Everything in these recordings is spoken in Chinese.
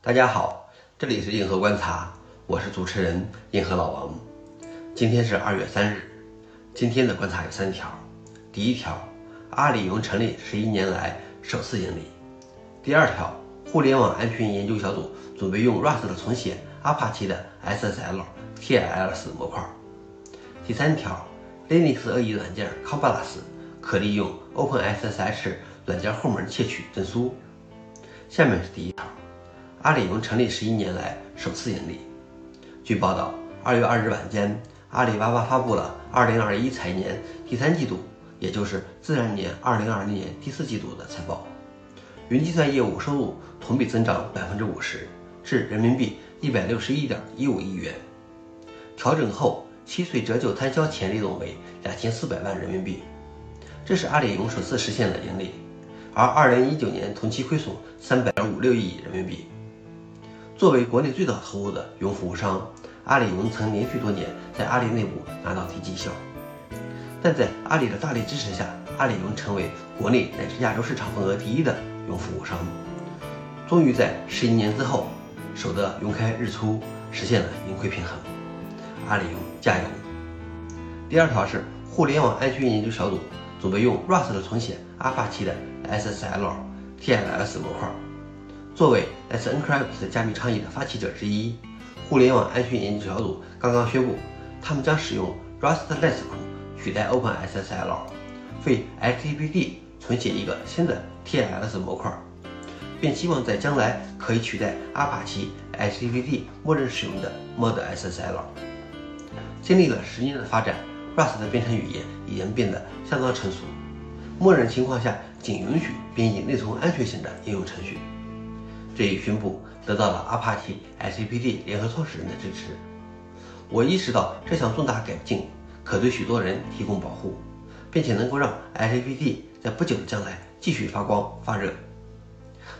大家好，这里是硬核观察，我是主持人硬核老王。今天是二月三日，今天的观察有三条。第一条，阿里云成立十一年来首次盈利。第二条，互联网安全研究小组准备用 Rust 重写阿帕奇的 SSL TLS 模块。第三条，Linux 恶意软件 c o b a l a s 可利用 OpenSSH 软件后门窃取证书。下面是第一条，阿里云成立十一年来首次盈利。据报道，二月二日晚间，阿里巴巴发布了二零二一财年第三季度，也就是自然年二零二零年第四季度的财报。云计算业务收入同比增长百分之五十，至人民币一百六十一点一五亿元。调整后，七税折旧摊销前利润为两千四百万人民币，这是阿里云首次实现了盈利。而二零一九年同期亏损三百五六亿人民币。作为国内最早投入的云服务商，阿里云曾连续多年在阿里内部拿到低绩效，但在阿里的大力支持下，阿里云成为国内乃至亚洲市场份额第一的云服务商，终于在十一年之后守得云开日出，实现了盈亏平衡。阿里云加油！第二条是互联网安全研究小组准备用 Rust 重写阿帕奇的。SSL TLS 模块，作为 S Encrypt 加密倡议的发起者之一，互联网安全研究小组刚刚宣布，他们将使用 Rustless 库取代 OpenSSL，为 HTTPD 重写一个新的 TLS 模块，并希望在将来可以取代阿帕奇 HTTPD 默认使用的 Mod SSL。经历了十年的发展，Rust 的编程语言已经变得相当成熟。默认情况下，仅允许编译内存安全性的应用程序。这一宣布得到了阿帕奇 HTTPD 联合创始人的支持。我意识到这项重大改进可对许多人提供保护，并且能够让 HTTPD 在不久的将来继续发光发热。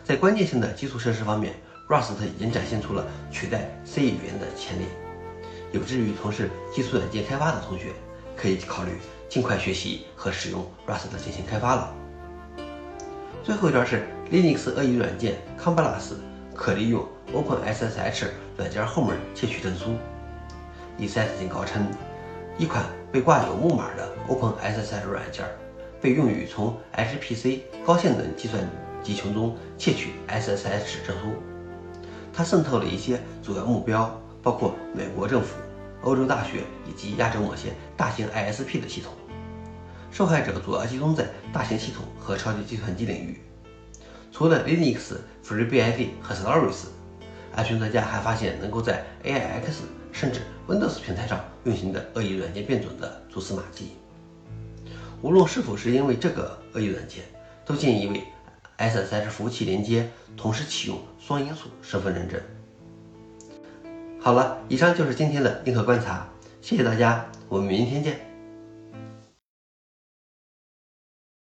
在关键性的基础设施方面，Rust 已经展现出了取代 C 语言的潜力。有志于从事技术软件开发的同学，可以考虑。尽快学习和使用 Rust 进行开发了。最后一段是 Linux 恶意软件 c o m b a l a s 可利用 OpenSSH 软件后门窃取证书。E3 警告称，一款被挂有木马的 OpenSSH 软件被用于从 HPC 高性能计算机群中窃取 SSH 证书。它渗透了一些主要目标，包括美国政府。欧洲大学以及亚洲某些大型 ISP 的系统，受害者主要集中在大型系统和超级计算机领域。除了 Linux、FreeBSD 和 Solaris，安全专家还发现能够在 AIX 甚至 Windows 平台上运行的恶意软件变种的蛛丝马迹。无论是否是因为这个恶意软件，都建议为 SSH 服务器连接同时启用双因素身份认证。好了，以上就是今天的硬核观察，谢谢大家，我们明天见。